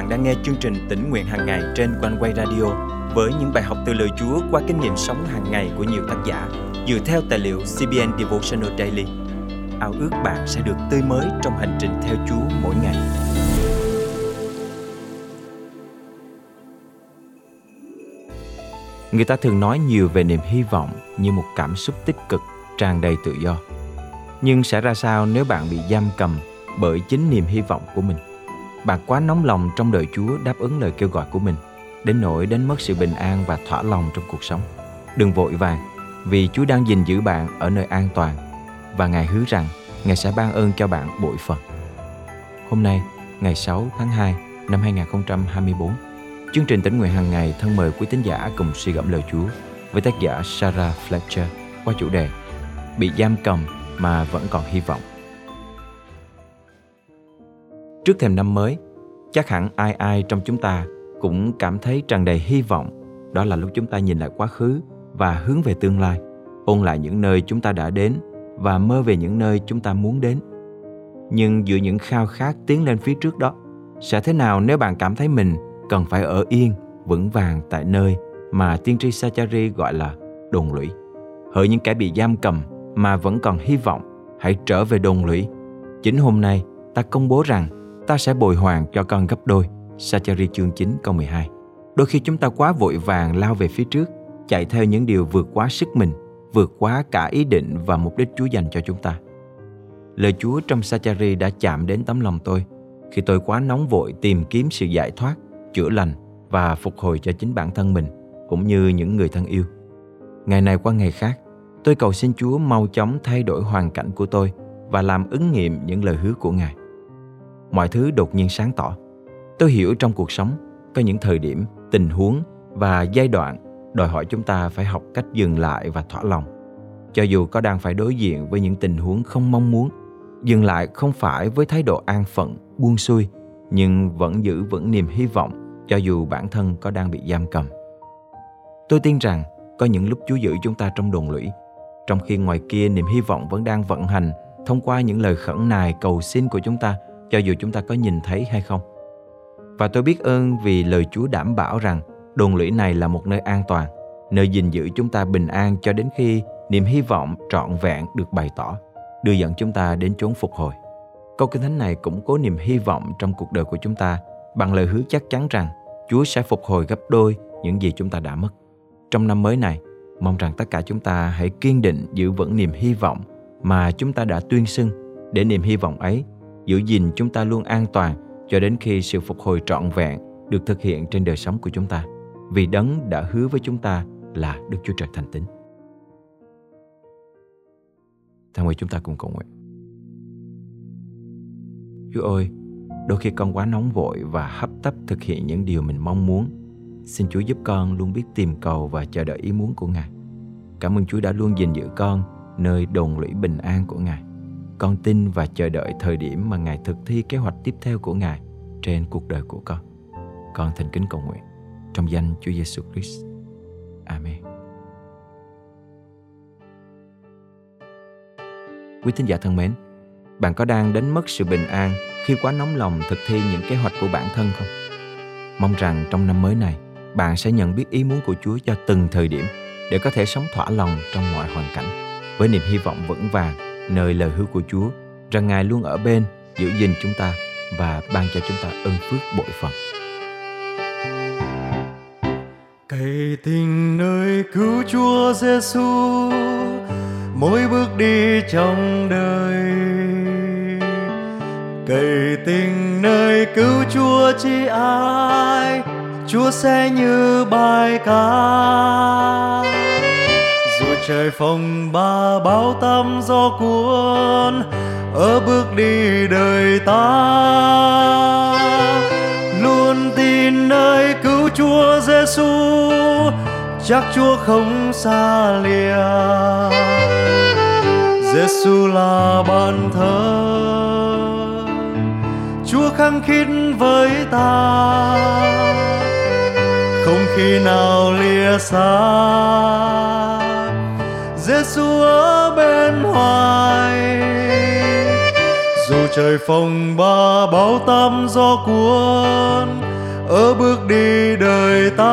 bạn đang nghe chương trình tỉnh nguyện hàng ngày trên quanh quay radio với những bài học từ lời Chúa qua kinh nghiệm sống hàng ngày của nhiều tác giả dựa theo tài liệu CBN Devotional Daily. Ao ước bạn sẽ được tươi mới trong hành trình theo Chúa mỗi ngày. Người ta thường nói nhiều về niềm hy vọng như một cảm xúc tích cực, tràn đầy tự do. Nhưng sẽ ra sao nếu bạn bị giam cầm bởi chính niềm hy vọng của mình? Bạn quá nóng lòng trong đời Chúa đáp ứng lời kêu gọi của mình, đến nỗi đến mất sự bình an và thỏa lòng trong cuộc sống. Đừng vội vàng, vì Chúa đang gìn giữ bạn ở nơi an toàn và Ngài hứa rằng Ngài sẽ ban ơn cho bạn bội phần. Hôm nay, ngày 6 tháng 2 năm 2024, chương trình tỉnh nguyện hàng ngày thân mời quý tín giả cùng suy gẫm lời Chúa với tác giả Sarah Fletcher qua chủ đề Bị giam cầm mà vẫn còn hy vọng. Trước thềm năm mới, chắc hẳn ai ai trong chúng ta cũng cảm thấy tràn đầy hy vọng. Đó là lúc chúng ta nhìn lại quá khứ và hướng về tương lai, ôn lại những nơi chúng ta đã đến và mơ về những nơi chúng ta muốn đến. Nhưng giữa những khao khát tiến lên phía trước đó, sẽ thế nào nếu bạn cảm thấy mình cần phải ở yên, vững vàng tại nơi mà tiên tri Sachari gọi là đồn lũy. Hỡi những kẻ bị giam cầm mà vẫn còn hy vọng, hãy trở về đồn lũy. Chính hôm nay, ta công bố rằng ta sẽ bồi hoàn cho con gấp đôi. Sachari chương 9 câu 12 Đôi khi chúng ta quá vội vàng lao về phía trước, chạy theo những điều vượt quá sức mình, vượt quá cả ý định và mục đích Chúa dành cho chúng ta. Lời Chúa trong Sachari đã chạm đến tấm lòng tôi khi tôi quá nóng vội tìm kiếm sự giải thoát, chữa lành và phục hồi cho chính bản thân mình cũng như những người thân yêu. Ngày này qua ngày khác, tôi cầu xin Chúa mau chóng thay đổi hoàn cảnh của tôi và làm ứng nghiệm những lời hứa của Ngài mọi thứ đột nhiên sáng tỏ. Tôi hiểu trong cuộc sống có những thời điểm, tình huống và giai đoạn đòi hỏi chúng ta phải học cách dừng lại và thỏa lòng. Cho dù có đang phải đối diện với những tình huống không mong muốn, dừng lại không phải với thái độ an phận, buông xuôi, nhưng vẫn giữ vững niềm hy vọng cho dù bản thân có đang bị giam cầm. Tôi tin rằng có những lúc chúa giữ chúng ta trong đồn lũy, trong khi ngoài kia niềm hy vọng vẫn đang vận hành thông qua những lời khẩn nài cầu xin của chúng ta cho dù chúng ta có nhìn thấy hay không. Và tôi biết ơn vì lời Chúa đảm bảo rằng đồn lũy này là một nơi an toàn, nơi gìn giữ chúng ta bình an cho đến khi niềm hy vọng trọn vẹn được bày tỏ, đưa dẫn chúng ta đến chốn phục hồi. Câu kinh thánh này cũng cố niềm hy vọng trong cuộc đời của chúng ta bằng lời hứa chắc chắn rằng Chúa sẽ phục hồi gấp đôi những gì chúng ta đã mất. Trong năm mới này, mong rằng tất cả chúng ta hãy kiên định giữ vững niềm hy vọng mà chúng ta đã tuyên xưng để niềm hy vọng ấy giữ gìn chúng ta luôn an toàn cho đến khi sự phục hồi trọn vẹn được thực hiện trên đời sống của chúng ta vì đấng đã hứa với chúng ta là Đức Chúa Trời thành tín. Tham nguyện chúng ta cùng cầu nguyện. Chúa ơi, đôi khi con quá nóng vội và hấp tấp thực hiện những điều mình mong muốn. Xin Chúa giúp con luôn biết tìm cầu và chờ đợi ý muốn của Ngài. Cảm ơn Chúa đã luôn gìn giữ con nơi đồn lũy bình an của Ngài. Con tin và chờ đợi thời điểm mà Ngài thực thi kế hoạch tiếp theo của Ngài trên cuộc đời của con. Con thành kính cầu nguyện trong danh Chúa Giêsu Christ. Amen. Quý thính giả thân mến, bạn có đang đánh mất sự bình an khi quá nóng lòng thực thi những kế hoạch của bản thân không? Mong rằng trong năm mới này, bạn sẽ nhận biết ý muốn của Chúa cho từng thời điểm để có thể sống thỏa lòng trong mọi hoàn cảnh với niềm hy vọng vững vàng nơi lời hứa của Chúa rằng Ngài luôn ở bên, giữ gìn chúng ta và ban cho chúng ta ơn phước bội phần. Cậy tình nơi cứu Chúa Giêsu, mỗi bước đi trong đời. Cậy tình nơi cứu Chúa chi ai, Chúa sẽ như bài ca trời phong ba bao tâm gió cuốn, ở bước đi đời ta. Luôn tin nơi cứu Chúa Giêsu chắc Chúa không xa lìa. Giêsu là ban thờ, Chúa khăng khít với ta. Không khi nào lìa xa. Giêsu ở bên hoài. Dù trời phong ba, bão táp gió cuốn, ở bước đi đời ta,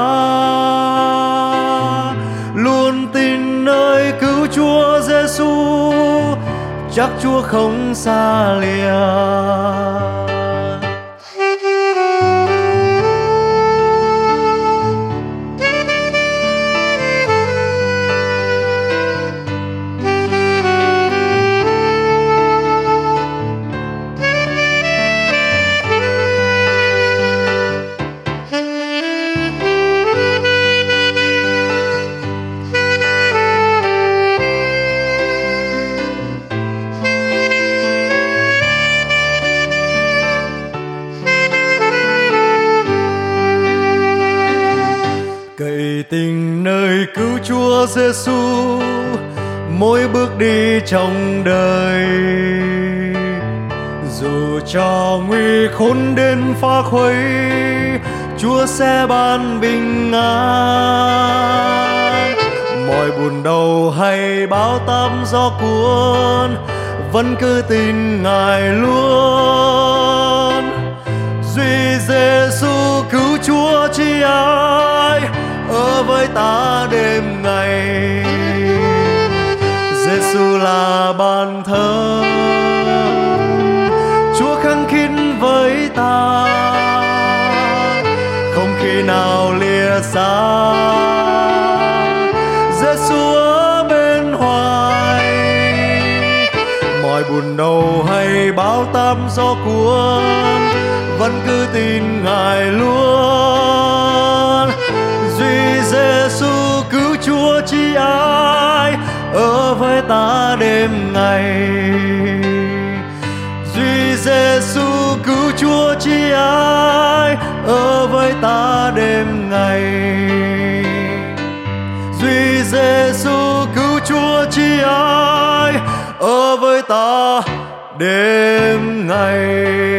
luôn tin nơi cứu Chúa Giêsu chắc Chúa không xa lìa. Giêsu mỗi bước đi trong đời. Dù cho nguy khốn đến phá khuấy, Chúa sẽ ban bình an. Mọi buồn đau hay bão táp gió cuốn, vẫn cứ tin ngài luôn. Duy Giêsu cứu Chúa chi ai, ở với ta đêm bàn thờ. Chúa khăng khít với ta. Không khi nào lìa xa. Giêsu ở bên hoài. Mọi buồn đau hay bão táp gió cuốn vẫn cứ tin ngài luôn. Chúa chi ai ở với ta đêm ngày. Duy Giêsu cứu Chúa chi ai ở với ta đêm ngày. Duy Giêsu cứu Chúa chi ai ở với ta đêm ngày.